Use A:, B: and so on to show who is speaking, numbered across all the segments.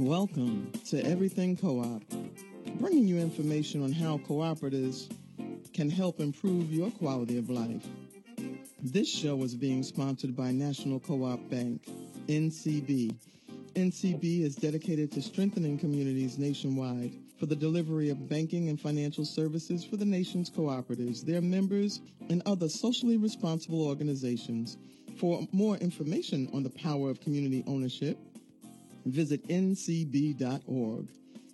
A: Welcome to Everything Co-op, bringing you information on how cooperatives can help improve your quality of life. This show is being sponsored by National Co-op Bank, NCB. NCB is dedicated to strengthening communities nationwide for the delivery of banking and financial services for the nation's cooperatives, their members, and other socially responsible organizations. For more information on the power of community ownership, visit ncb.org.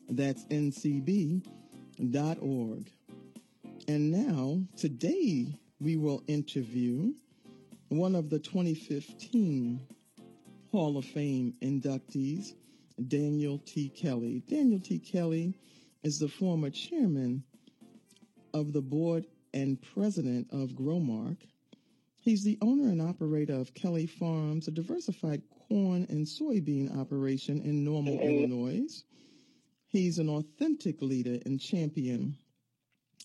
A: That's ncb.org. And now, today, we will interview one of the 2015 Hall of Fame inductees, Daniel T. Kelly. Daniel T. Kelly is the former chairman of the board and president of Growmark. He's the owner and operator of Kelly Farms, a diversified corn and soybean operation in Normal, mm-hmm. Illinois. He's an authentic leader and champion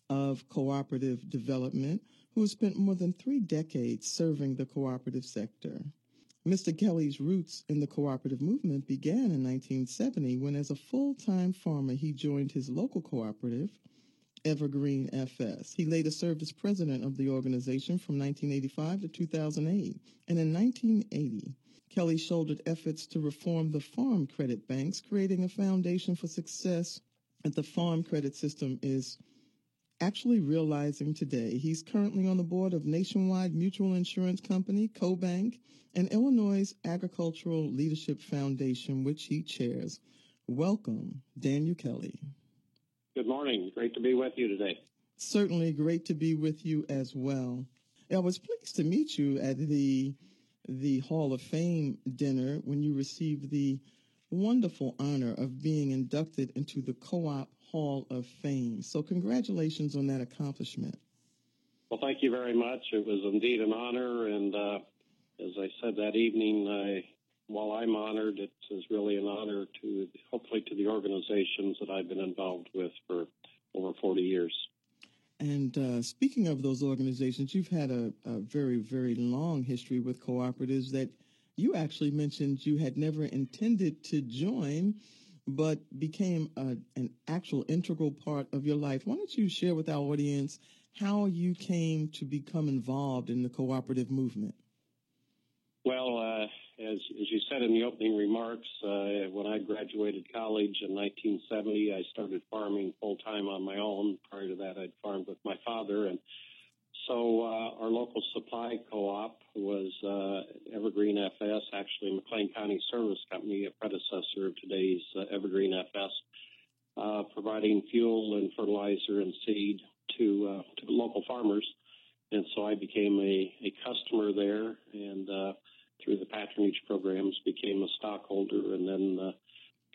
A: of cooperative development who has spent more than three decades serving the cooperative sector. Mr. Kelly's roots in the cooperative movement began in 1970 when, as a full time farmer, he joined his local cooperative, Evergreen FS. He later served as president of the organization from 1985 to 2008. And in 1980, Kelly shouldered efforts to reform the farm credit banks, creating a foundation for success that the farm credit system is actually realizing today. He's currently on the board of Nationwide Mutual Insurance Company, CoBank, and Illinois Agricultural Leadership Foundation, which he chairs. Welcome, Daniel Kelly.
B: Good morning. Great to be with you today.
A: Certainly great to be with you as well. I was pleased to meet you at the the Hall of Fame dinner when you received the wonderful honor of being inducted into the Co-op Hall of Fame. So congratulations on that accomplishment.
B: Well, thank you very much. It was indeed an honor, and uh, as I said that evening, I, while I'm honored, it is really an honor to hopefully to the organizations that I've been involved with for over 40 years.
A: And uh, speaking of those organizations, you've had a, a very, very long history with cooperatives that you actually mentioned you had never intended to join, but became a, an actual integral part of your life. Why don't you share with our audience how you came to become involved in the cooperative movement?
B: Well, uh, as, as you said in the opening remarks, uh, when I graduated college in 1970, I started farming full time on my own. Prior to that, I'd farmed with my father, and so uh, our local supply co-op was uh, Evergreen FS, actually McLean County Service Company, a predecessor of today's uh, Evergreen FS, uh, providing fuel and fertilizer and seed to uh, to local farmers. And so I became a, a customer there, and through the patronage programs, became a stockholder, and then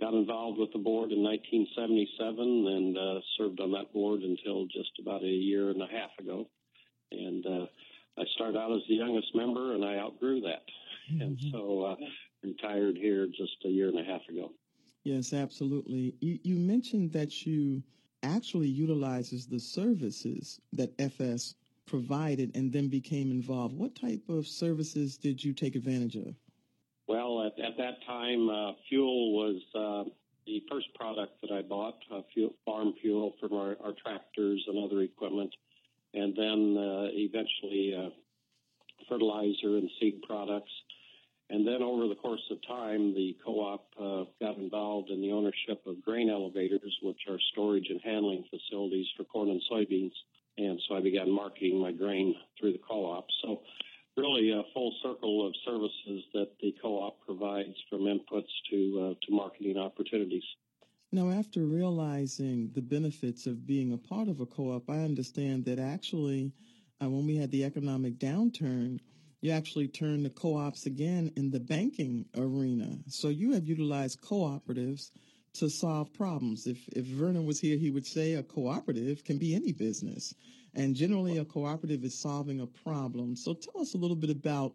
B: got involved with the board in 1977 and served on that board until just about a year and a half ago and uh, I started out as the youngest member, and I outgrew that, mm-hmm. and so uh, retired here just a year and a half ago.
A: Yes, absolutely. You, you mentioned that you actually utilizes the services that FS provided and then became involved. What type of services did you take advantage of?
B: Well, at, at that time, uh, fuel was uh, the first product that I bought, uh, fuel, farm fuel for our, our, tractors and other equipment and then uh, eventually uh, fertilizer and seed products. And then over the course of time, the co-op uh, got involved in the ownership of grain elevators, which are storage and handling facilities for corn and soybeans. And so I began marketing my grain through the co-op. So really a full circle of services that the co-op provides from inputs to uh, to marketing opportunities.
A: Now, after realizing the benefits of being a part of a co op, I understand that actually, uh, when we had the economic downturn, you actually turned to co ops again in the banking arena. So you have utilized cooperatives to solve problems. If, if Vernon was here, he would say a cooperative can be any business. And generally, a cooperative is solving a problem. So tell us a little bit about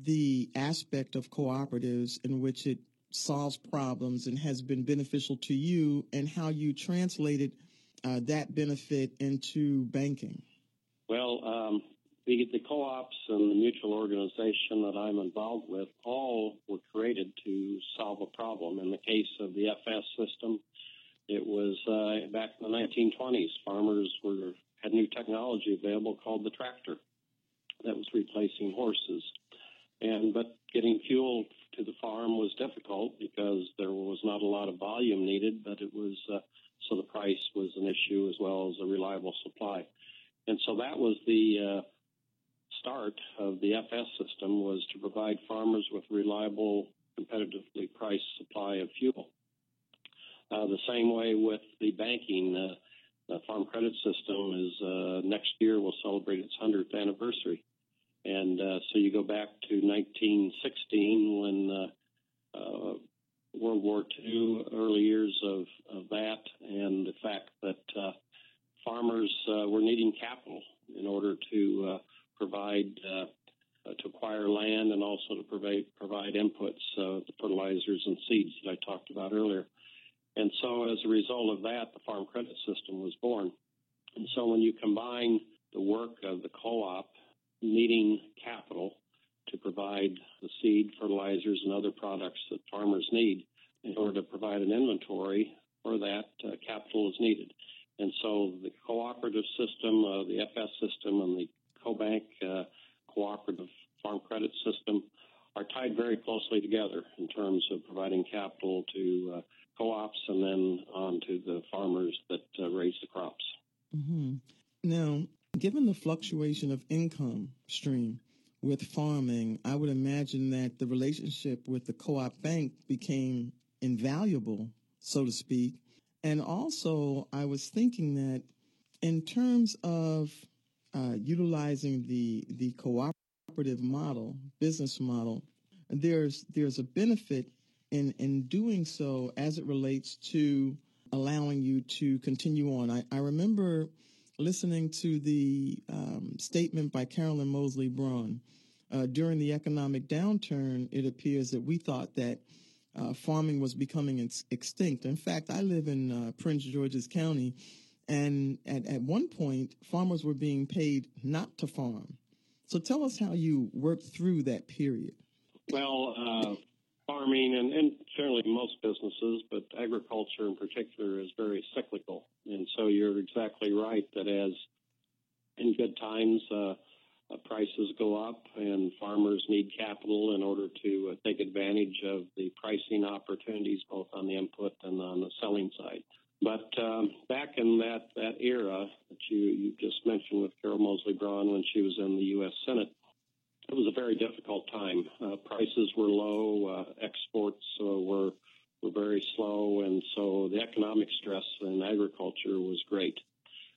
A: the aspect of cooperatives in which it solves problems and has been beneficial to you and how you translated uh, that benefit into banking?
B: Well, um, the, the co-ops and the mutual organization that I'm involved with all were created to solve a problem. In the case of the FS system, it was uh, back in the 1920s. Farmers were had new technology available called the tractor that was replacing horses. And but getting fuel to the farm was difficult because there was not a lot of volume needed, but it was uh, so the price was an issue as well as a reliable supply. And so that was the uh, start of the FS system was to provide farmers with reliable, competitively priced supply of fuel. Uh, the same way with the banking, uh, the farm credit system is uh, next year will celebrate its 100th anniversary. And uh, so you go back to 1916 when uh, uh, World War II, early years of, of that, and the fact that farmers were needing capital in order to provide to acquire land and also to provide provide inputs, the fertilizers and seeds that I talked about earlier. And so, as a result of that, the farm credit system was born. And so, when you combine the work of the co-op needing capital to provide the seed, fertilizers, and other products that farmers need in order to provide an inventory for that uh, capital is needed. And so the cooperative system, uh, the FS system, and the CoBank uh, cooperative farm credit system are tied very closely together in terms of providing capital to uh, co-ops and then on to the farmers that uh, raise the crops.
A: Mm-hmm. Now, Given the fluctuation of income stream with farming, I would imagine that the relationship with the co-op bank became invaluable, so to speak. And also, I was thinking that in terms of uh, utilizing the the cooperative model, business model, there's there's a benefit in in doing so as it relates to allowing you to continue on. I, I remember listening to the um, statement by Carolyn Moseley Braun. Uh, during the economic downturn, it appears that we thought that uh, farming was becoming ex- extinct. In fact, I live in uh, Prince George's County, and at, at one point, farmers were being paid not to farm. So tell us how you worked through that period.
B: Well, uh, farming and, and certainly most businesses, but agriculture in particular is very cyclical. And so you're exactly right that as in good times, uh, uh, prices go up and farmers need capital in order to uh, take advantage of the pricing opportunities both on the input and on the selling side. But um, back in that, that era that you, you just mentioned with Carol Moseley Braun when she was in the U.S. Senate, it was a very difficult time. Uh, prices were low, uh, exports uh, were were very slow, and so the economic stress in agriculture was great.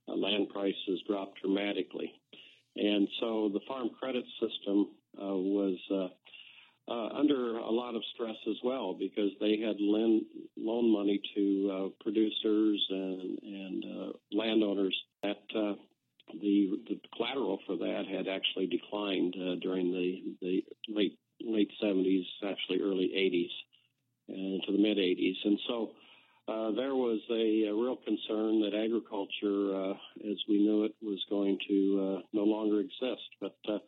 B: Uh, land prices dropped dramatically, and so the farm credit system uh, was uh, under a lot of stress as well because they had lend, loan money to producers and and landowners that the, the collateral for that had actually declined uh, during the, the late late 70s, actually early 80s, into the mid 80s, and so uh, there was a, a, real concern that agriculture, uh, as we knew it, was going to uh, no longer exist. But uh,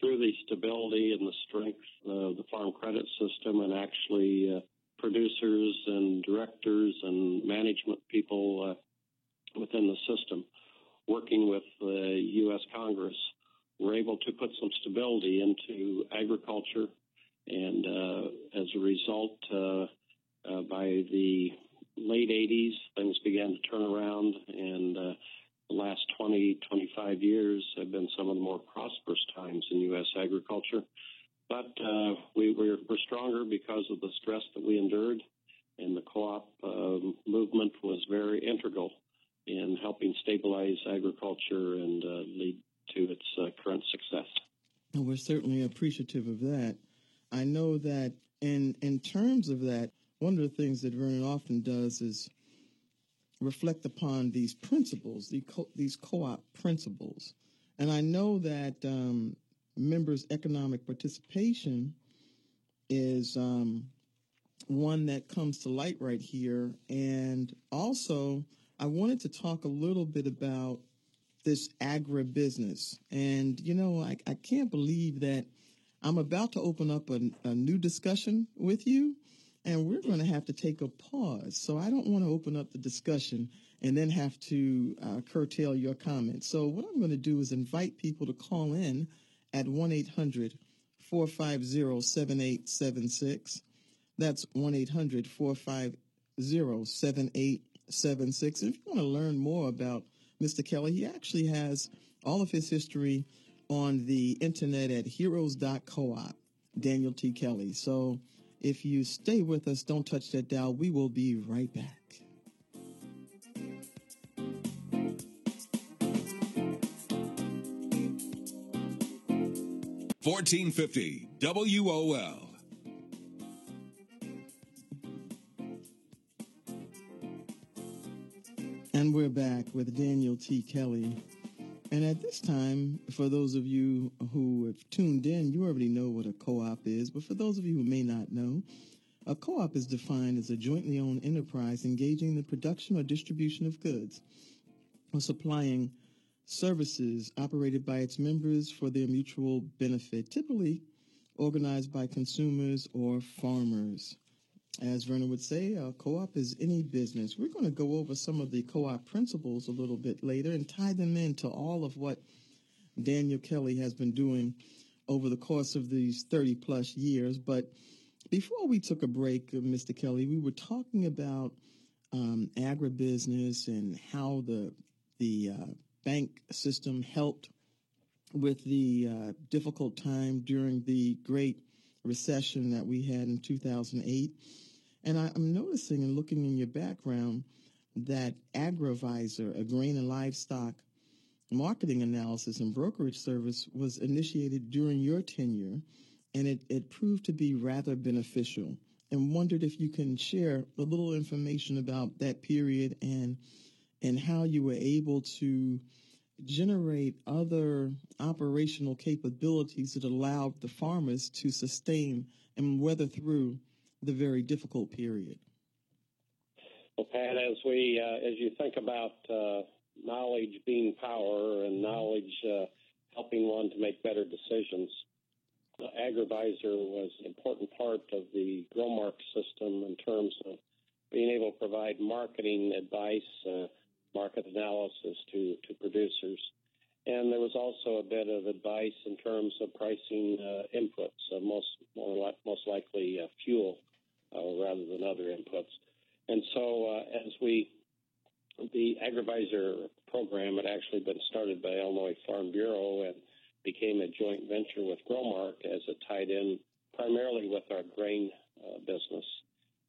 B: through the stability and the strength of the farm credit system, and actually uh, producers and directors and management people within the system working with the U.S. Congress, were able to put some stability into agriculture. And uh, as a result, uh, uh, by the late 80s, things began to turn around. And uh, the last 20, 25 years have been some of the more prosperous times in U.S. agriculture. But uh, we, we're, we're, stronger because of the stress that we endured. And the co op um, movement was very integral in helping stabilize agriculture and uh, lead to its uh, current success.
A: Well, we're certainly appreciative of that. I know that in in terms of that, one of the things that Vernon often does is reflect upon these principles, the co- these co-op principles, and I know that um, members' economic participation is um, one that comes to light right here, and also I wanted to talk a little bit about this agribusiness. And, you know, I, I can't believe that I'm about to open up a, a new discussion with you, and we're going to have to take a pause. So I don't want to open up the discussion and then have to uh, curtail your comments. So what I'm going to do is invite people to call in at 1 800 450 7876. That's 1 800 450 7876. If you want to learn more about Mr. Kelly, he actually has all of his history on the internet at heroes.coop, Daniel T. Kelly. So if you stay with us, don't touch that dial. We will be right back.
C: Fourteen fifty WOL.
A: And we're back with Daniel T. Kelly. And at this time, for those of you who have tuned in, you already know what a co-op is. But for those of you who may not know, a co-op is defined as a jointly owned enterprise engaging in the production or distribution of goods or supplying services operated by its members for their mutual benefit, typically organized by consumers or farmers. As Vernon would say, a co-op is any business. We're going to go over some of the co-op principles a little bit later and tie them into all of what Daniel Kelly has been doing over the course of these 30 plus years. But before we took a break, uh, Mr. Kelly, we were talking about um, agribusiness and how the the uh, bank system helped with the uh, difficult time during the Great Recession that we had in 2008. And I, am noticing and looking in your background that AgriVisor, a grain and livestock marketing analysis and brokerage service, was initiated during your tenure, and it, it proved to be rather beneficial. And wondered if you can share a little information about that period and and how you were able to generate other operational capabilities that allowed the farmers to sustain and weather through the very difficult period?
B: Well, Pat, as we uh, as you think about uh, knowledge being power and knowledge uh, helping one to make better decisions, AgriVisor was an important part of the GrowMark system in terms of being able to provide marketing advice, uh, market analysis to, to producers. And there was also a bit of advice in terms of pricing uh, inputs, uh, most more most likely uh, fuel rather than other inputs. And so, uh, as we the AgriVisor program had actually been started by Illinois Farm Bureau and became a joint venture with GrowMark as it tied in primarily with our grain uh, business.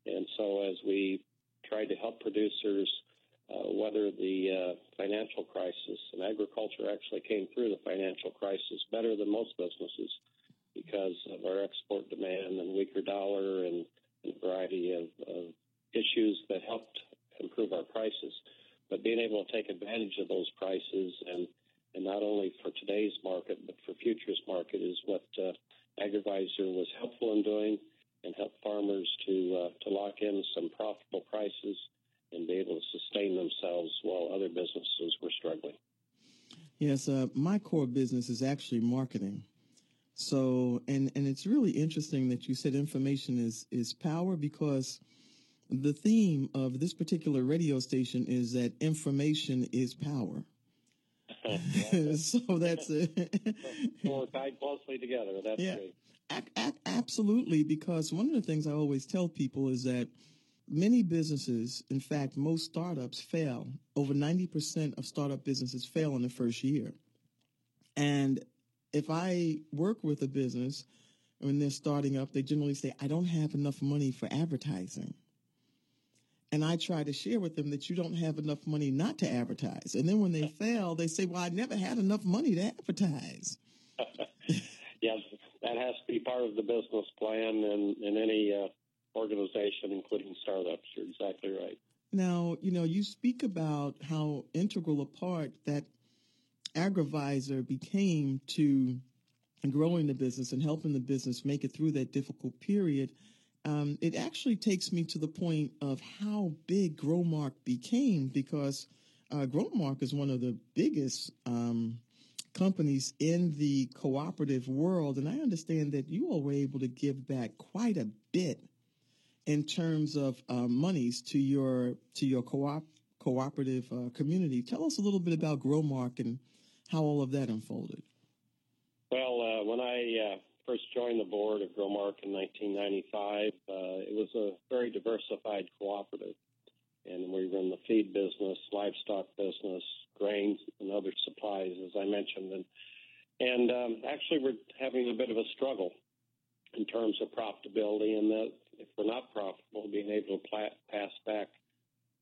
B: And so, as we tried to help producers uh, weather the uh, financial crisis, and agriculture actually came through the financial crisis better than most businesses because of our export demand and weaker dollar and variety of, of issues that helped improve our prices. But being able to take advantage of those prices and and not only for today's market but for futures market is what uh, AgriVisor was helpful in doing and help farmers to uh, to lock in some profitable prices and be able to sustain themselves while other businesses were struggling.
A: Yes, uh, my core business is actually marketing. So, and, and it's really interesting that you said information is, is power because the theme of this particular radio station is that information is power. so that's it.
B: we're tied closely together. That's yeah, great. A-
A: a- absolutely, because one of the things I always tell people is that many businesses, in fact, most startups fail. Over 90% of startup businesses fail in the first year. And if I work with a business when they're starting up, they generally say, I don't have enough money for advertising. And I try to share with them that you don't have enough money not to advertise. And then when they fail, they say, Well, I never had enough money to advertise.
B: yes, that has to be part of the business plan in, in any uh, organization, including startups. You're exactly right.
A: Now, you know, you speak about how integral a part that AgriVisor became to growing the business and helping the business make it through that difficult period, um, it actually takes me to the point of how big GrowMark became because uh, Growmark is one of the biggest um, companies in the cooperative world, and I understand that you all were able to give back quite a bit in terms of uh, monies to your to your co-op cooperative uh, community. Tell us a little bit about Growmark and how all of that unfolded.
B: Well, uh, when I uh, first joined the board of Growmark in 1995, uh, it was a very diversified cooperative. And we run the feed business, livestock business, grains, and other supplies, as I mentioned. And, and um, actually, we're having a bit of a struggle in terms of profitability, and that if we're not profitable, being able to pass back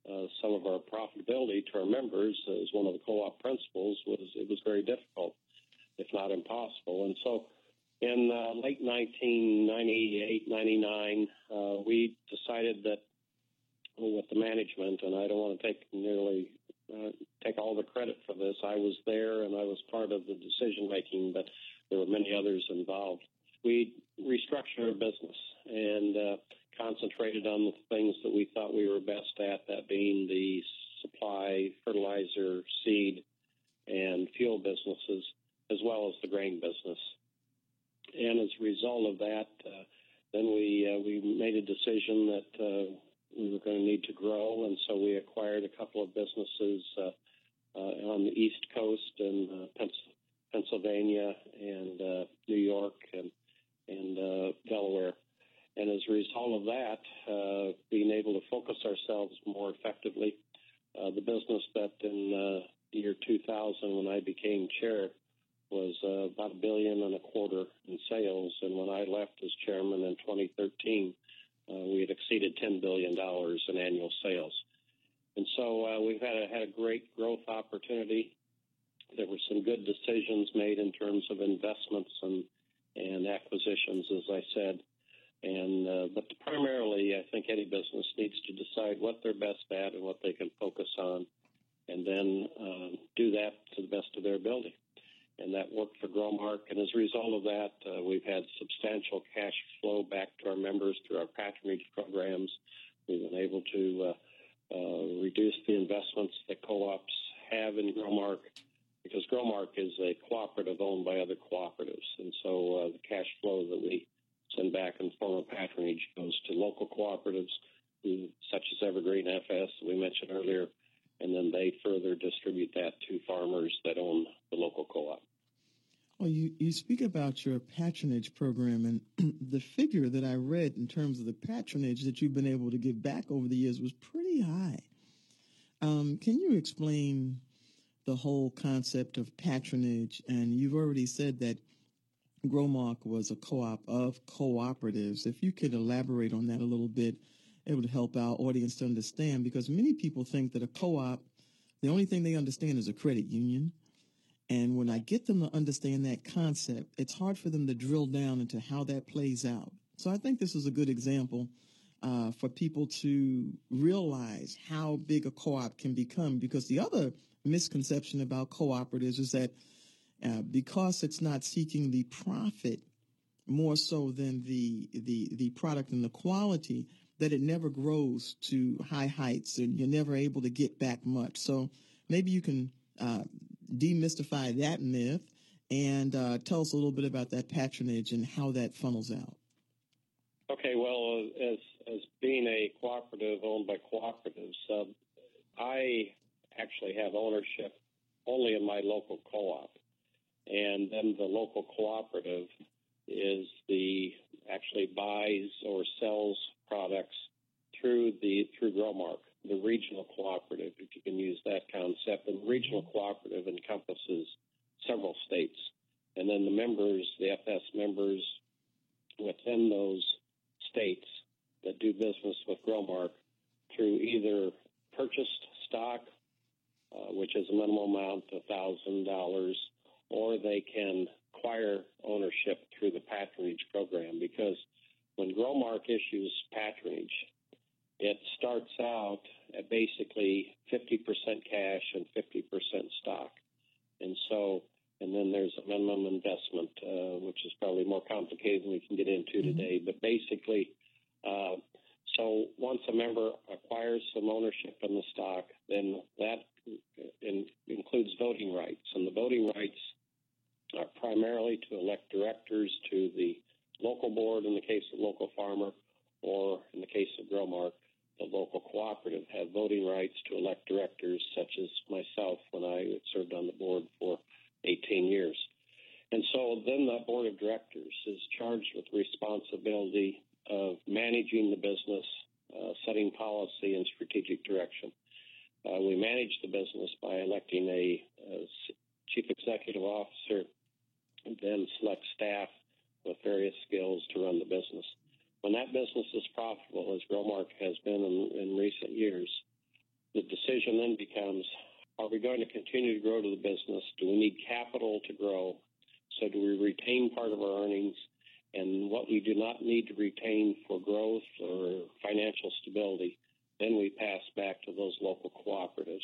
B: uh, some of our profitability to our members as one of the co-op principles was it was very difficult, if not impossible. And so, in uh, late 1998, 99, uh, we decided that with the management, and I don't want to take nearly uh, take all the credit for this. I was there and I was part of the decision making, but there were many others involved. We restructured our business and uh, concentrated on the things that we thought we were best at, that being the supply, fertilizer, seed, and fuel businesses, as well as the grain business. And as a result of that, uh, then we uh, we made a decision that uh, we were going to need to grow, and so we acquired a couple of businesses uh, uh, on the East Coast and uh, Pennsylvania and uh, New York and and uh, Delaware. And as a result of that, uh, being able to focus ourselves more effectively, uh, the business that in uh, the year 2000, when I became chair, was uh, about a billion and a quarter in sales. And when I left as chairman in 2013, uh, we had exceeded $10 billion in annual sales. And so uh, we've had a, had a great growth opportunity. There were some good decisions made in terms of investments and, and acquisitions, as I said. And uh, but primarily, I think any business needs to decide what they're best at and what they can focus on, and then uh, do that to the best of their ability and that worked for Growmark. And as a result of that, uh, we've had substantial cash flow back to our members through our patronage programs. We've been able to uh, uh, reduce the investments that co-ops have in Growmark because Growmark is a cooperative owned by other cooperatives. And so uh, the cash flow that we send back in form of patronage goes to local cooperatives who, such as Evergreen FS that we mentioned earlier, and then they further distribute that to farmers that own the local co-op.
A: Well, you, you speak about your patronage program, and the figure that I read in terms of the patronage that you've been able to give back over the years was pretty high. Um, can you explain the whole concept of patronage? And you've already said that Growmark was a co-op of cooperatives. If you could elaborate on that a little bit, it would help our audience to understand because many people think that a co-op, the only thing they understand is a credit union and when I get them to understand that concept, it's hard for them to drill down into how that plays out. So I think this is a good example uh, for people to realize how big a co-op can become. Because the other misconception about cooperatives is that uh, because it's not seeking the profit more so than the the the product and the quality, that it never grows to high heights and you're never able to get back much. So maybe you can uh, demystify that myth and uh, tell us a little bit about that patronage and how that funnels out.
B: Okay, well, as as being a cooperative owned by cooperatives, uh, I actually have ownership only in my local co-op, and then the local cooperative is the actually buys or sells products through the through Growmark the regional cooperative, if you can use that concept. And the regional cooperative encompasses several states. And then the members, the FS members within those states that do business with Growmark through either purchased stock, uh, which is a minimum amount of $1,000, or they can acquire ownership through the patronage program because when Growmark issues patronage, it starts out at basically 50% cash and 50% stock. And so, and then there's a minimum investment, uh, which is probably more complicated than we can get into mm-hmm. today. But basically, uh, so once a member acquires some ownership in the stock, then that in, includes voting rights, and the voting rights are primarily to elect directors to the local board in the case of local farmer, or in the case of Growmark, the local cooperative have voting rights to elect directors, such as myself when I served on the board for 18 years. And so then the board of directors is charged with responsibility of managing the business, uh, setting policy and strategic direction. Uh, we manage the business by electing a, a chief executive officer, and then select staff with various skills to run the business. When that business is profitable, as Growmark has been in, in recent years, the decision then becomes are we going to continue to grow to the business? Do we need capital to grow? So do we retain part of our earnings? And what we do not need to retain for growth or financial stability, then we pass back to those local cooperatives.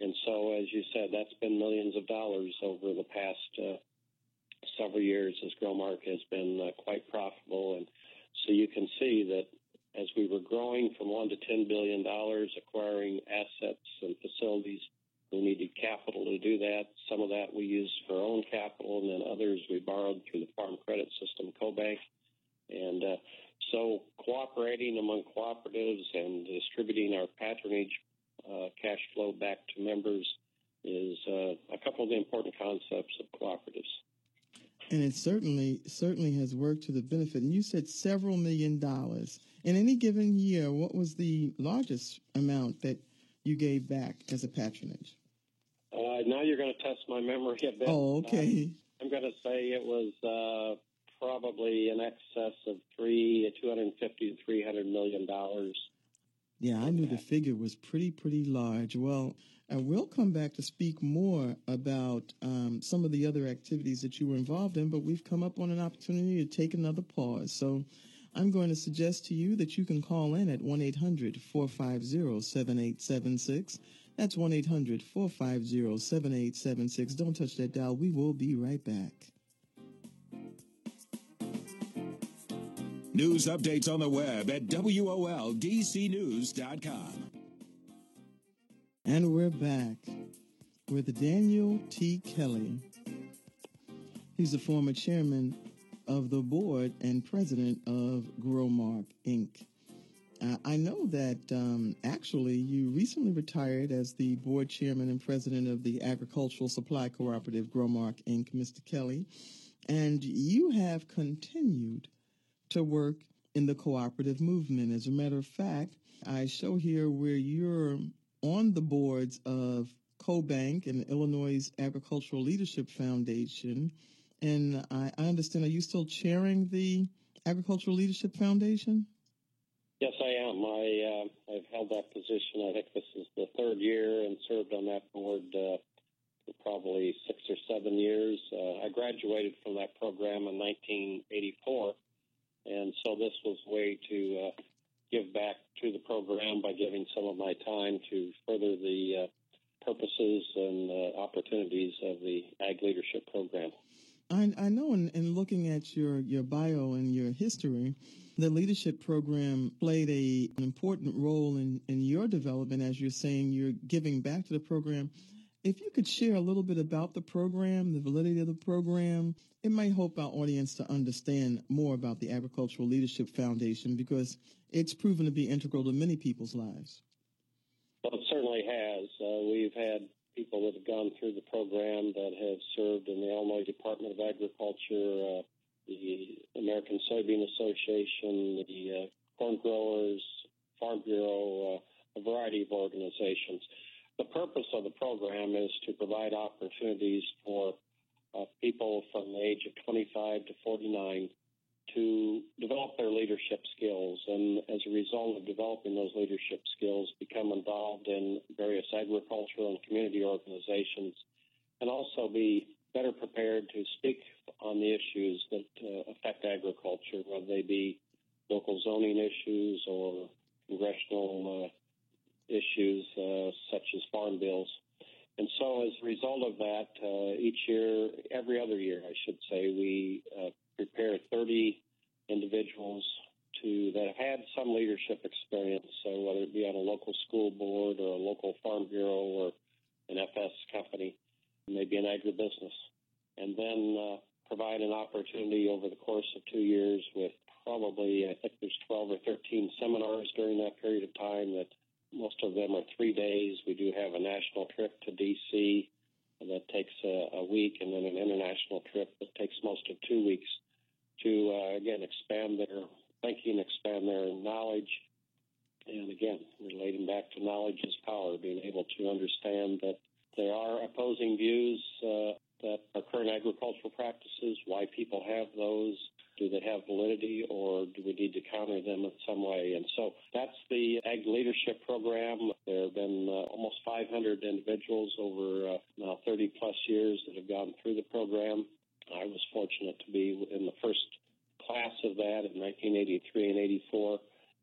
B: And so, as you said, that's been millions of dollars over the past uh, several years as Growmark has been uh, quite profitable. And so you can see that as we were growing from one to ten billion dollars, acquiring assets and facilities, we needed capital to do that. Some of that we used for our own capital, and then others we borrowed through the Farm Credit System, CoBank. And uh, so cooperating among cooperatives and distributing our patronage uh, cash flow back to members is uh, a couple of the important concepts of cooperatives.
A: And it certainly certainly has worked to the benefit. And you said several million dollars. In any given year, what was the largest amount that you gave back as a patronage?
B: Uh, now you're going to test my memory a bit.
A: Oh, okay.
B: Uh, I'm going to say it was uh, probably in excess of three, 250 to 300 million dollars.
A: Yeah, I knew the figure was pretty, pretty large. Well, I will come back to speak more about um, some of the other activities that you were involved in, but we've come up on an opportunity to take another pause. So I'm going to suggest to you that you can call in at 1 800 450 7876. That's 1 800 450 7876. Don't touch that dial. We will be right back.
C: News updates on the web at WOLDCnews.com.
A: And we're back with Daniel T. Kelly. He's the former chairman of the board and president of Growmark Inc. Uh, I know that um, actually you recently retired as the board chairman and president of the Agricultural Supply Cooperative Growmark Inc., Mr. Kelly, and you have continued to work in the cooperative movement. As a matter of fact, I show here where you're on the boards of CoBank and Illinois Agricultural Leadership Foundation. And I, I understand, are you still chairing the Agricultural Leadership Foundation?
B: Yes, I am. I uh, I've held that position. I think this is the third year and served on that board uh, for probably six or seven years. Uh, I graduated from that program in 1984, and so this was way to uh, give back to the program by giving some of my time to further the uh, purposes and uh, opportunities of the Ag Leadership Program.
A: I, I know in, in, looking at your, your bio and your history, the leadership program played a, an important role in, in your development. As you're saying, you're giving back to the program. If you could share a little bit about the program, the validity of the program, it might help our audience to understand more about the Agricultural Leadership Foundation because it's proven to be integral to many people's lives.
B: Well, it certainly has. Uh, we've had people that have gone through the program that have served in the Illinois Department of Agriculture, uh, the American Soybean Association, the uh, Corn Growers, Farm Bureau, uh, a variety of organizations. The purpose of the program is to provide opportunities for uh, people from the age of 25 to 49 to develop their leadership skills. And as a result of developing those leadership skills become involved in various agricultural and community organizations and also be better prepared to speak on the issues that uh, affect agriculture, whether they be local zoning issues or congressional uh, issues uh, such as farm bills. And so, as a result of that, uh, each year, every other year, I should say, we uh, prepare 30 individuals to that have had some leadership experience, so whether it be on a local school board or a local farm bureau or an FS company, maybe an agribusiness, and then uh, provide an opportunity over the course of two years with probably I think there's 12 or 13 seminars during that period of time that most of them are three days. We do have a national trip to D.C. that takes a, a week and then an international trip that takes most of two weeks to, uh, again, expand their thinking, expand their knowledge. And again, relating back to knowledge is power, being able to understand that there are opposing views uh, that are current agricultural practices, why people have those, do they have validity or do we need to counter them in some way? And so that's the Ag Leadership Program. There have been uh, almost 500 individuals over uh, now 30 plus years that have gone through the program. I was fortunate to be in the first class of that in 1983 and 84.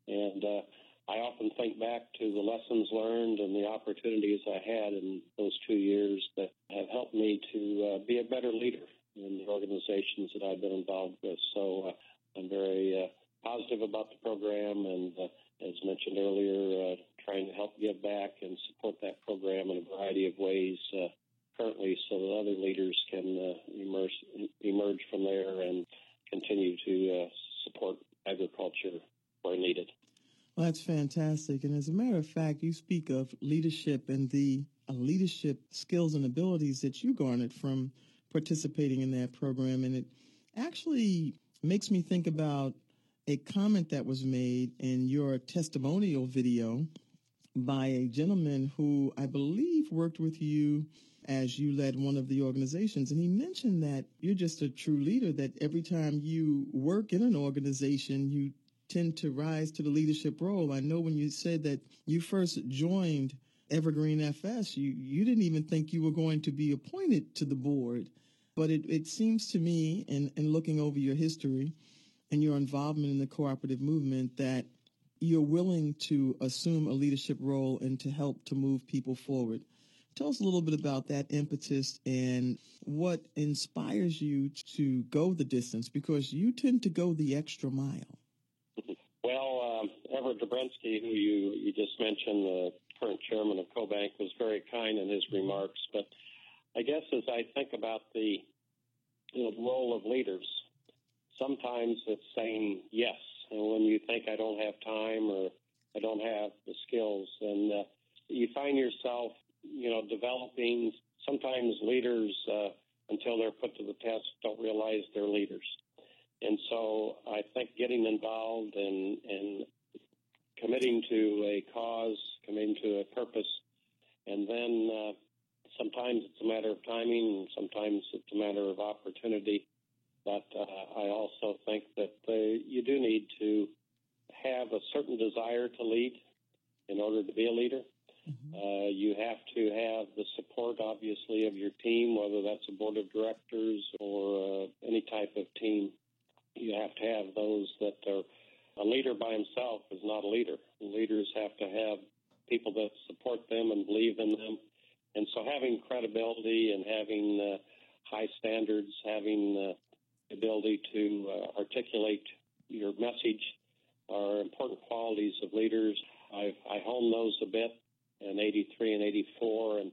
B: And uh, I often think back to the lessons learned and the opportunities I had in those two years that have helped me to uh, be a better leader in the organizations that I've been involved with. So uh, I'm very uh, positive about the program and, uh, as mentioned earlier, uh, trying to help give back and support that program in a variety of ways uh, currently so that other leaders can uh, emerge, from there and continue to support agriculture where needed.
A: Well, that's fantastic. And as a matter of fact, you speak of leadership and the leadership skills and abilities that you garnered from participating in that program. And it actually makes me think about a comment that was made in your testimonial video by a gentleman who I believe worked with you as you led one of the organizations. And he mentioned that you're just a true leader, that every time you work in an organization, you tend to rise to the leadership role. I know when you said that you first joined Evergreen FS, you, you didn't even think you were going to be appointed to the board. But it, it seems to me, in, in looking over your history and your involvement in the cooperative movement, that you're willing to assume a leadership role and to help to move people forward. Tell us a little bit about that impetus and what inspires you to go the distance because you tend to go the extra mile.
B: Well, um, Everett Dobrinski, who you, you just mentioned, the current chairman of CoBank, was very kind in his remarks. But I guess as I think about the you know, role of leaders, sometimes it's saying yes. And when you think I don't have time or I don't have the skills, and uh, you find yourself, you know, developing. Sometimes leaders, uh, until they're put to the test, don't realize they're leaders. And so I think getting involved and, and committing to a cause, committing to a purpose, and then uh, sometimes it's a matter of timing, and sometimes it's a matter of opportunity. But uh, I also think that uh, you do need to have a certain desire to lead in order to be a leader. Mm-hmm. Uh, you have to have the support, obviously, of your team, whether that's a board of directors or uh, any type of team you have to have those that are a leader by himself is not a leader. Leaders have to have people that support them and believe in them. And so having credibility and having uh, high standards, having the ability to uh, articulate your message are important qualities of leaders. I've, I honed those a bit in 83 and 84. And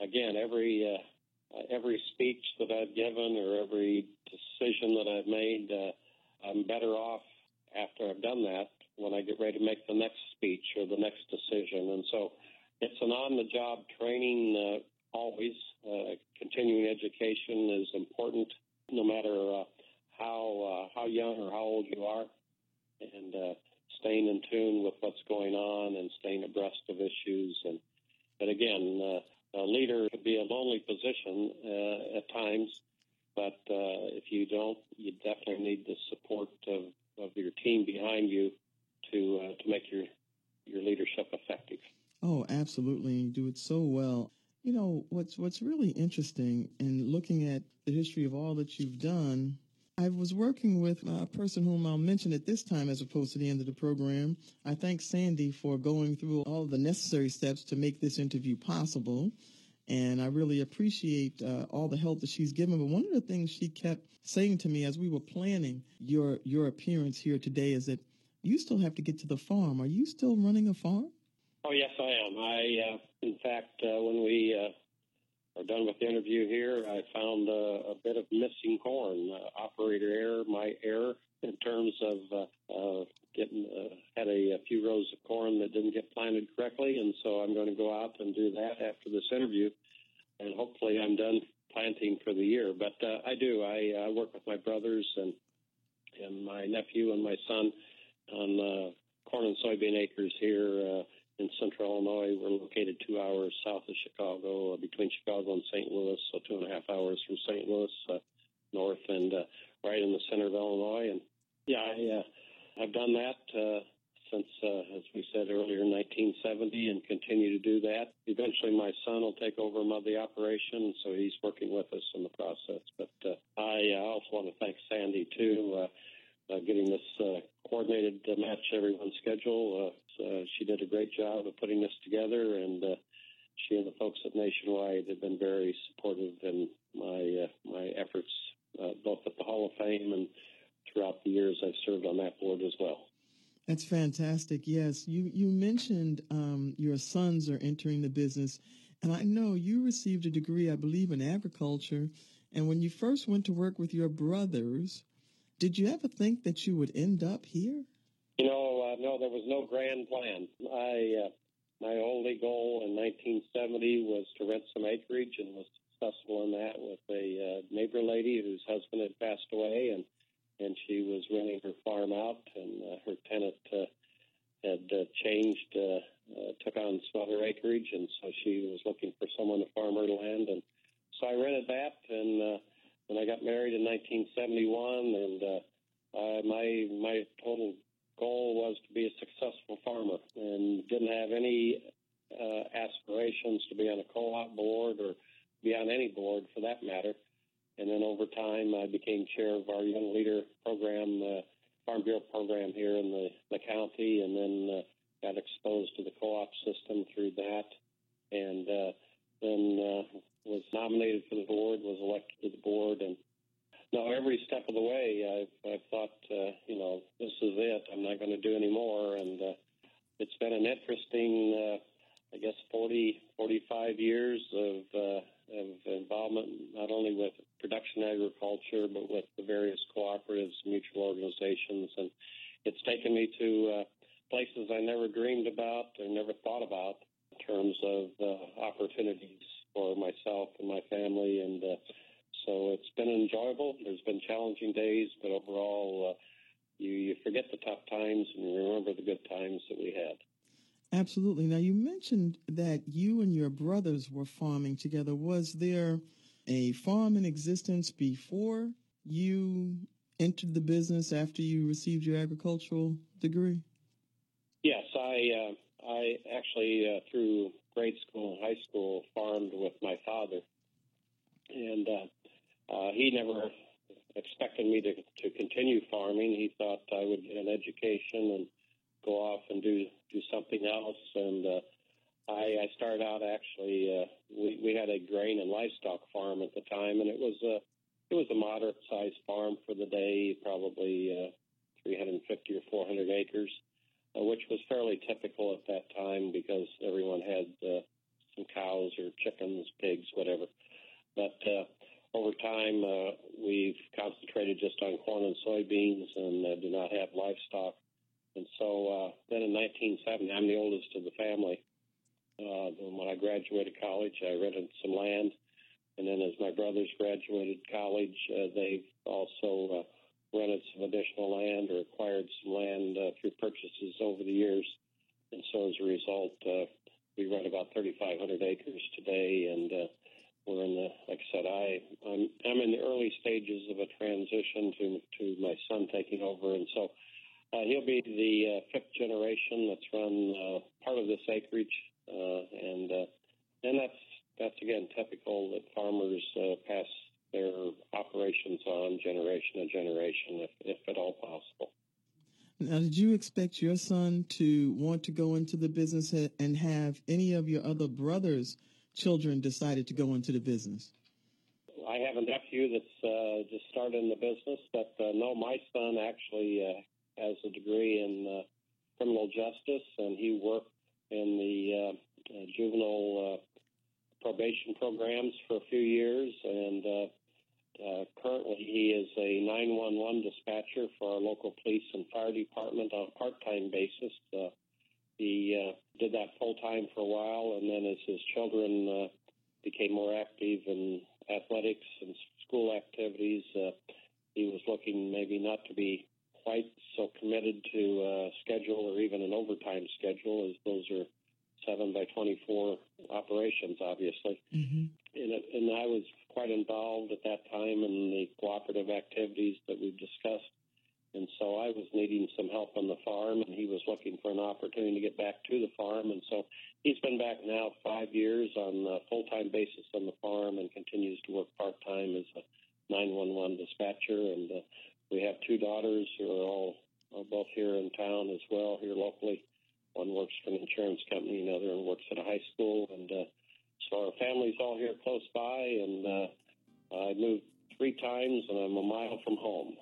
B: again, every uh, every speech that I've given or every decision that I've made, uh, I'm better off after I've done that when I get ready to make the next speech or the next decision. And so it's an on the job training uh, always. Uh, continuing education is important no matter uh, how, uh, how young or how old you are. And staying in tune with what's going on and staying abreast of issues. And, but again, a leader could be a lonely position uh, at times, but uh, if you don't, you definitely need the support of, of your team behind you to uh, to make your your leadership effective.
A: Oh, absolutely, you do it so well. You know what's what's really interesting in looking at the history of all that you've done I was working with a person whom I'll mention at this time as opposed to the end of the program. I thank Sandy for going through all the necessary steps to make this interview possible. And I really appreciate uh, all the help that she's given. But one of the things she kept saying to me as we were planning your your appearance here today is that you still have to get to the farm. Are you still running a farm?
B: Oh yes, I am. I, uh, in fact, uh, when we uh, are done with the interview here, I found uh, a bit of missing corn. Uh, operator error, my error in terms of uh, getting had a, a few rows of corn that didn't get planted correctly, and so I'm going to go out and do that after this interview, and hopefully I'm done planting for the year. But I do. I, I work with my brothers and and my nephew and my son on uh, corn and soybean acres here. Uh, in central Illinois. We're located two hours south of Chicago, uh, between Chicago and St. Louis, so two and a half hours from St. Louis north, and right in the center of Illinois. And yeah, I, I've done that since, uh, as we said earlier, 1970, and continue to do that. Eventually, my son will take over the operation, so he's working with us in the process. But uh, I uh, also want to thank Sandy too. Uh, uh, getting this uh, coordinated to match everyone's schedule. Uh, uh, she did a great job of putting this together, and uh, she and the folks at Nationwide have been very supportive in my uh, my efforts, both at the Hall of Fame and throughout the years I've served on that board as well.
A: That's fantastic. Yes, you you mentioned um, your sons are entering the business, and I know you received a degree, I believe, in agriculture. And when you first went to work with your brothers, did you ever think that you would end up here?
B: You know, uh, no, there was no grand plan. I, uh, my only goal in 1970 was to rent some acreage and was successful in that with a uh, neighbor lady whose husband had passed away and and she was renting her farm out and uh, her tenant uh, had uh, changed, uh, uh, took on some other acreage and so she was looking for someone to farm her land and so I rented that and uh, when I got married in 1971, and uh, uh, my my total goal was to be a successful farmer, and didn't have any uh, aspirations to be on a co-op board or be on any board for that matter. And then over time, I became chair of our Young Leader program, uh, Farm Bureau program here in the, the county, and then uh, got exposed to the co-op system through that. And uh, then uh, was nominated for the board, was elected to the board, and now every step of the way, I've, I've thought, uh, you know, this is it. I'm not going to do any more, and uh, it's been an interesting, uh, I guess, 40, 45 years of uh, of involvement, not only with production agriculture, but with the various cooperatives, mutual organizations, and it's taken me to uh, places I never dreamed about or never thought about in terms of uh, opportunities for myself and my family. And uh, so it's been enjoyable. There's been challenging days, but overall, uh, you, you forget the tough times and you remember the good times that we had.
A: Absolutely. Now, you mentioned that you and your brothers were farming together. Was there a farm in existence before you entered the business after you received your agricultural degree?
B: Yes, I uh, I actually uh, through grade school and high school farmed with my father, and uh, uh, he never expected me to to continue farming. He thought I would get an education and go off and do do something else. And uh, I, I started out actually. Uh, we we had a grain and livestock farm at the time, and it was a it was a moderate sized farm for the day, probably uh, 350 or 400 acres which was fairly typical at that time because everyone had uh, some cows or chickens, pigs, whatever. But uh, over time, uh, we've concentrated just on corn and soybeans and uh, do not have livestock. And so uh, then in 1970, I'm the oldest of the family. Uh, when I graduated college, I rented some land. And then as my brothers graduated college, uh, they've also uh, rented some additional land or acquired some land uh, through purchases over the years. And so as a result, uh, we run about 3,500 acres today, and uh, we're in the, like I said, I I'm, I'm in the early stages of a transition to to my son taking over, and so uh, he'll be the uh, fifth generation that's run uh, part of this acreage, uh, and uh, and that's that's again typical that farmers uh, pass their operations on generation to generation, if, if at all possible.
A: Now, did you expect your son to want to go into the business and have any of your other brothers' children decided to go into the business?
B: I have a nephew that's uh, just started in the business, but uh, no, my son actually uh, has a degree in uh, criminal justice, and he worked in the uh, uh, juvenile probation programs for a few years, and uh, uh, currently he is a 911 dispatcher for our local police and fire department on a part-time basis. Uh, he uh, did that full-time for a while, and then as his children uh, became more active in athletics and school activities, uh, he was looking maybe not to be quite so committed to a schedule or even an overtime schedule as those are seven by 24 operations, obviously. Mm-hmm. And, and I was quite involved at that time in the cooperative activities that we've discussed. And so I was needing some help on the farm, and he was looking for an opportunity to get back to the farm. And so he's been back now five years on a full time basis on the farm and continues to work part time as a 911 dispatcher. And uh, we have two daughters who are all are both here in town as well, here locally. One works for an insurance company, another works at a high school, and uh, so our family's all here close by. And uh, I moved three times, and I'm a mile from home.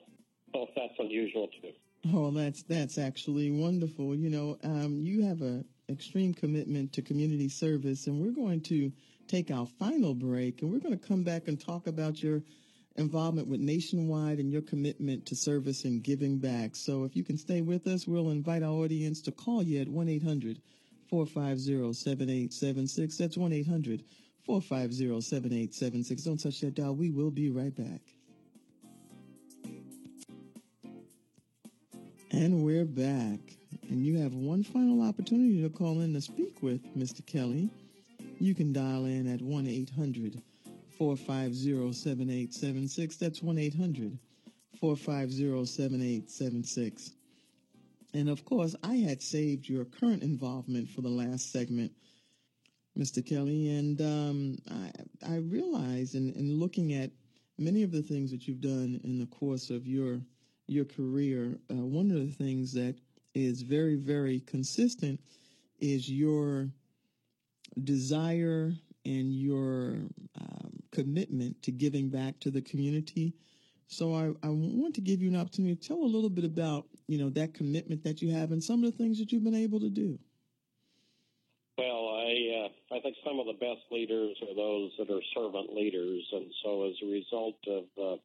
B: So that's unusual too.
A: Oh, that's that's actually wonderful. You know, um, you have a extreme commitment to community service, and we're going to take our final break, and we're going to come back and talk about your involvement with Nationwide and your commitment to service and giving back. So if you can stay with us, we'll invite our audience to call you at 1 800 450 7876. That's 1 800 450 7876. Don't touch that dial. We will be right back. And we're back. And you have one final opportunity to call in to speak with Mr. Kelly. You can dial in at 1 800 450 7876. That's 1 800 450 7876. And of course, I had saved your current involvement for the last segment, Mr. Kelly. And um, I, I realized in, in looking at many of the things that you've done in the course of your your career, uh, one of the things that is very, very consistent is your desire and your um, commitment to giving back to the community. So I, I want to give you an opportunity to tell a little bit about, you know, that commitment that you have and some of the things that you've been able to do.
B: Well, I uh, I think some of the best leaders are those that are servant leaders, and so as a result of uh,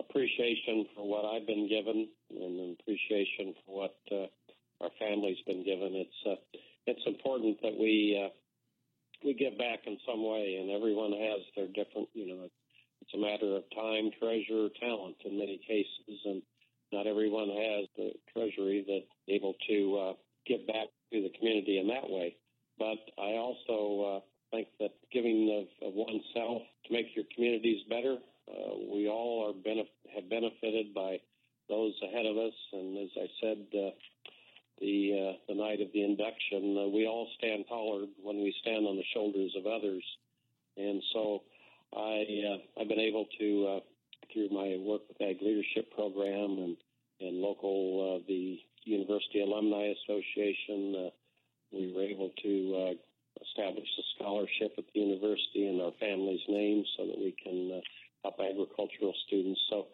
B: appreciation for what I've been given and appreciation for what uh, our family's been given, it's uh, it's important that we uh, we give back in some way, and everyone has their different, you know, it's a matter of time, treasure, talent in many cases, and not everyone has the treasury that's able to uh, give back to the community in that way. But I also uh, think that giving of, of oneself to make your communities better, uh, we all are benef- have benefited by those ahead of us, and as I said, uh, the uh, the night of the induction, uh, we all stand taller when we stand on the shoulders of others, and so I uh, I've been able to uh, through my work with Ag Leadership Program and and local uh, the University Alumni Association, uh, we were able to establish a scholarship at the university in our family's name so that we can help agricultural students. So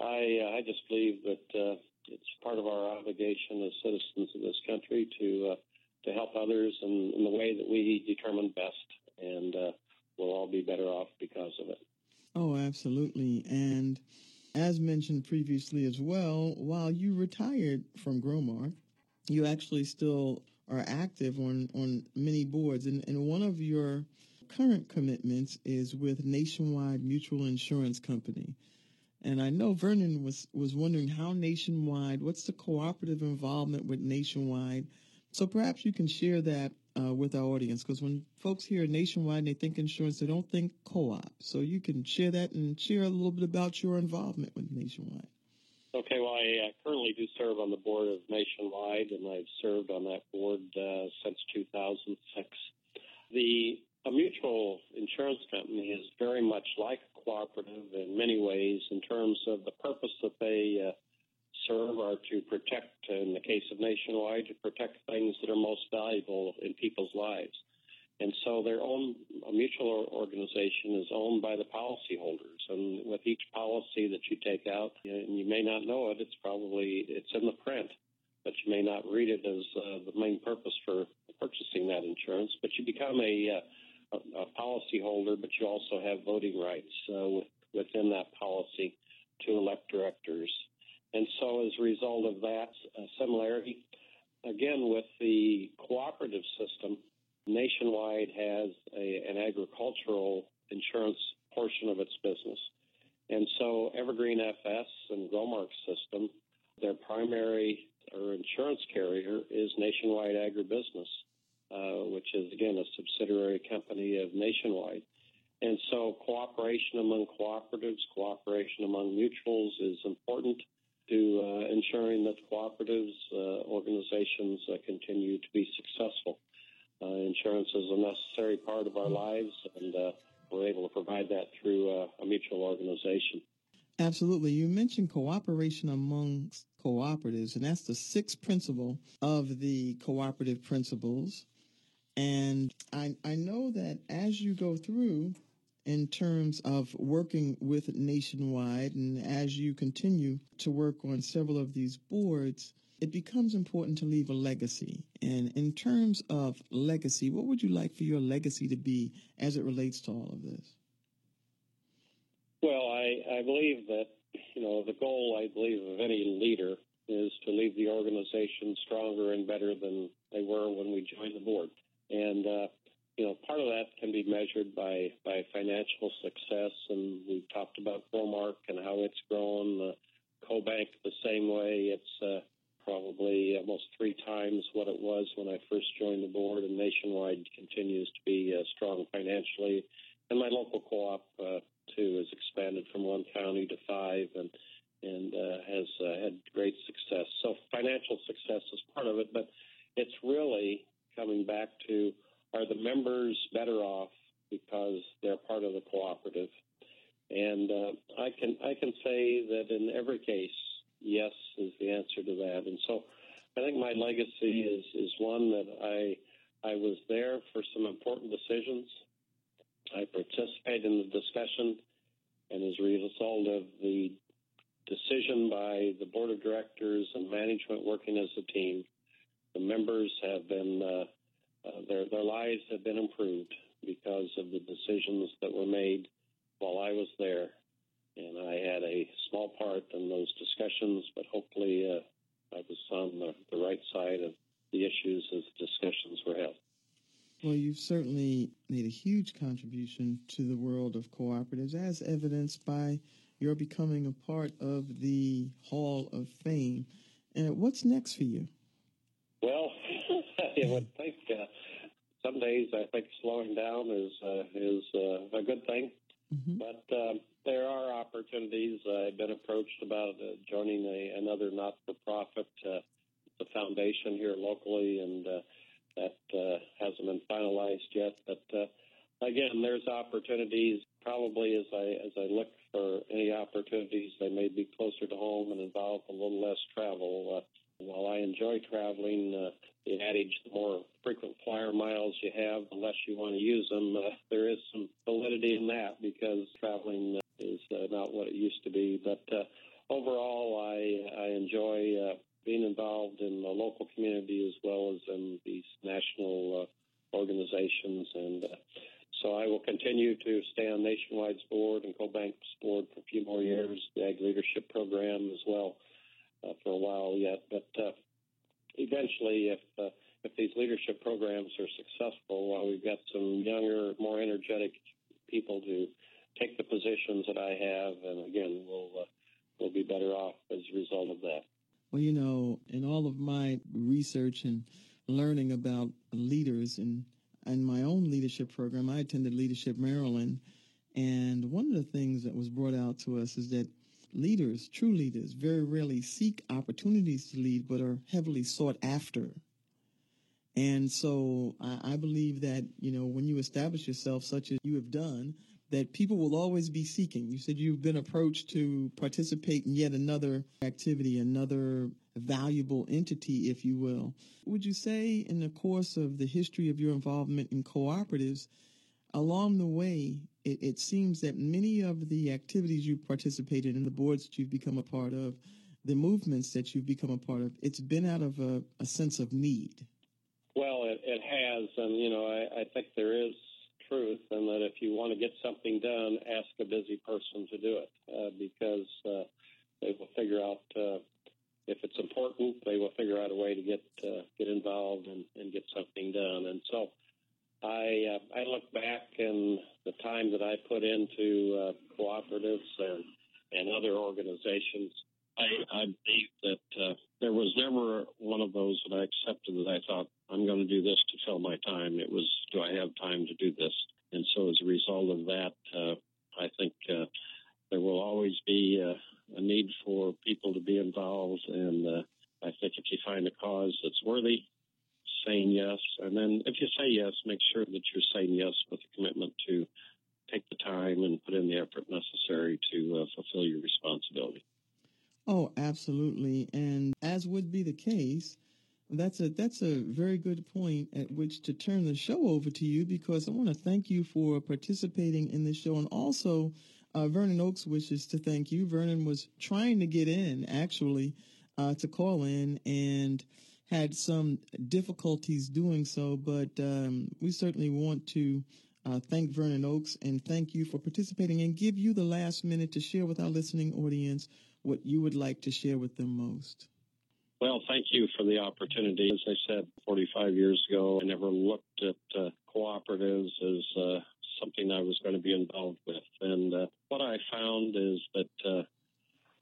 B: I I just believe that it's part of our obligation as citizens of this country to uh, to help others in, in, the way that we determine best, and uh, we'll all be better off because of it.
A: Oh, absolutely. And as mentioned previously as well, while you retired from Growmark, you actually still are active on, on many boards. And, and one of your current commitments is with Nationwide Mutual Insurance Company. And I know Vernon was, was wondering how Nationwide, what's the cooperative involvement with Nationwide? So perhaps you can share that uh, with our audience because when folks hear Nationwide, they think insurance, they don't think co-op. So you can share that and share a little bit about your involvement with Nationwide.
B: Okay, well, I uh, currently do serve on the board of Nationwide, and I've served on that board uh, since 2006. The a mutual insurance company is very much like a cooperative in many ways in terms of the purpose that they uh, serve are to protect, in the case of Nationwide, to protect things that are most valuable in people's lives. And so their own mutual organization is owned by the policyholders. And with each policy that you take out, and you may not know it, it's probably, it's in the print, but you may not read it as uh, the main purpose for purchasing that insurance. But you become a, uh, a, a policyholder, but you also have voting rights uh, within that policy to elect directors. And so, as a result of that similarity, again, with the cooperative system, Nationwide has a, an agricultural insurance portion of its business. And so Evergreen FS and Growmark system, their primary or insurance carrier is Nationwide Agribusiness, uh, which is again a subsidiary company of Nationwide. And so cooperation among cooperatives, cooperation among mutuals is important to uh, ensuring that cooperatives, uh, organizations uh, continue to be successful. Insurance is a necessary part of our lives, and we're able to provide that through a mutual organization.
A: Absolutely. You mentioned cooperation amongst cooperatives, and that's the sixth principle of the cooperative principles. And I, I know that as you go through in terms of working with Nationwide, and as you continue to work on several of these boards, it becomes important to leave a legacy. And in terms of legacy, what would you like for your legacy to be as it relates to all of this?
B: Well, I, I believe that, you know, the goal, I believe, of any leader is to leave the organization stronger and better than they were when we joined the board. And, uh, you know, part of that can be measured by, by financial success. And we've talked about Growmark and how it's grown. Uh, CoBank the same way. It's, uh, probably almost three times what it was when I first joined the board, and Nationwide continues to be uh, strong financially. And my local co-op uh, too has expanded from one county to five, and and uh, has uh, had great success. So financial success is part of it, but it's really coming back to are the members better off because they're part of the cooperative? And uh, I can I can say that in every case yes is the answer to that. And so I think my legacy is, is one that I, I was there for some important decisions. I participated in the discussion, and as a result of the decision by the board of directors and management working as a team, the members have been uh, uh, their their lives have been improved because of the decisions that were made while I was there and I had a small part in those discussions, but hopefully uh, I was on the, the right side of the issues as discussions were held.
A: Well, you've certainly made a huge contribution to the world of cooperatives, as evidenced by your becoming a part of the Hall of Fame. And what's next for you?
B: Well, I would think uh, some days I think slowing down is uh, is uh, a good thing. Mm-hmm. But um, there are opportunities. I've been approached about uh, joining a, another not-for-profit, uh, the foundation here locally, and uh, that uh, hasn't been finalized yet. But uh, again, there's opportunities. Probably as I as I look for any opportunities, they may be closer to home and involve a little less travel. Uh, while I enjoy traveling, uh, the adage, the more frequent flyer miles you have, the less you want to use them. Uh, there is some validity in that because traveling uh, is uh, not what it used to be. But uh, overall, I, I enjoy uh, being involved in the local community as well as in these national uh, organizations. And uh, so I will continue to stay on Nationwide's board and CoBank's board for a few more years, the Ag Leadership Program as well uh, for a while yet. But uh, eventually, if uh, if these leadership programs are successful, uh, we've got some younger, more energetic people to take the positions that I have, and again, we'll uh, we'll be better off as a result of that.
A: Well, you know, in all of my research and learning about leaders and in my own leadership program, I attended Leadership Maryland, and one of the things that was brought out to us is that leaders, true leaders, very rarely seek opportunities to lead, but are heavily sought after. And so I, I, believe that, you know, when you establish yourself such as you have done, that people will always be seeking. You said you've been approached to participate in yet another activity, another valuable entity, if you will. Would you say in the course of the history of your involvement in cooperatives, along the way, it, it, seems that many of the activities you've participated in, the boards that you've become a part of, the movements that you've become a part of, it's been out of a, a sense of need.
B: Well, it, it, has, and you know, I, I, think there is truth, in that if you want to get something done, ask a busy person to do it uh, because uh, they will figure out uh, if it's important. They will figure out a way to get uh, get involved and, and get something done. And so, I uh, I look back and the time that I put into uh, cooperatives and and other organizations. I, I believe that uh, there was never one of those that I accepted that I thought I'm going to do this to fill my time. It was, do I have time to do this? And so, as a result of that, uh, I think uh, there will always be uh, a need for people to be involved. And uh, I think if you find a cause that's worthy, saying yes, and then if you say yes, make sure that you're saying yes with a commitment to take the time and put in the effort necessary to uh, fulfill your responsibility.
A: Oh, absolutely. And as would be the case, that's a that's a very good point at which to turn the show over to you because I want to thank you for participating in the show and also uh, Vernon Oakes wishes to thank you. Vernon was trying to get in actually uh, to call in and had some difficulties doing so, but um, we certainly want to uh, thank Vernon Oakes and thank you for participating and give you the last minute to share with our listening audience what you would like to share with them most.
B: Well, thank you for the opportunity. As I said 45 years ago, I never looked at uh, cooperatives as uh, something I was going to be involved with. And uh, what I found is that uh,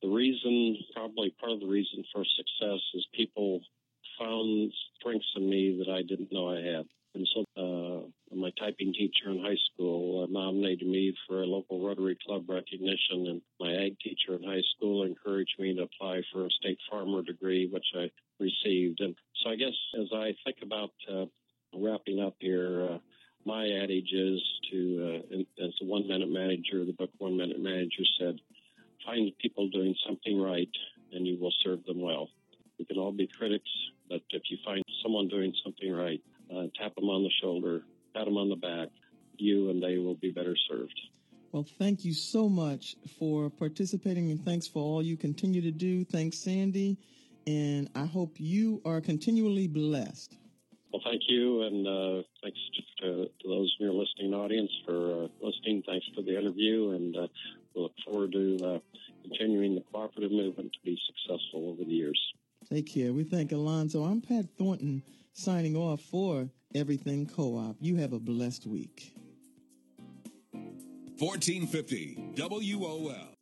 B: the reason, probably part of the reason for success, is people found strengths in me that I didn't know I had. And so uh, my typing teacher in high school uh, nominated me for a local Rotary Club recognition, and my ag teacher in high school encouraged me to apply for a state farmer degree, which I received. And so I guess as I think about uh, wrapping up here, uh, my adage is to, uh, as the one minute manager, the book One Minute Manager said, find people doing something right and you will serve them well. We can all be critics, but if you find someone doing something right, uh, tap them on the shoulder, pat them on the back. You and they will be better served.
A: Well, thank you so much for participating and thanks for all you continue to do. Thanks, Sandy. And I hope you are continually blessed.
B: Well, thank you. And uh, thanks to, to, those in your listening audience for uh, listening. Thanks for the interview. And uh, we look forward to uh, continuing the cooperative movement to be successful over the years.
A: Take care. We thank Alonzo. I'm Pat Thornton signing off for Everything Co op. You have a blessed week.
C: 1450 WOL.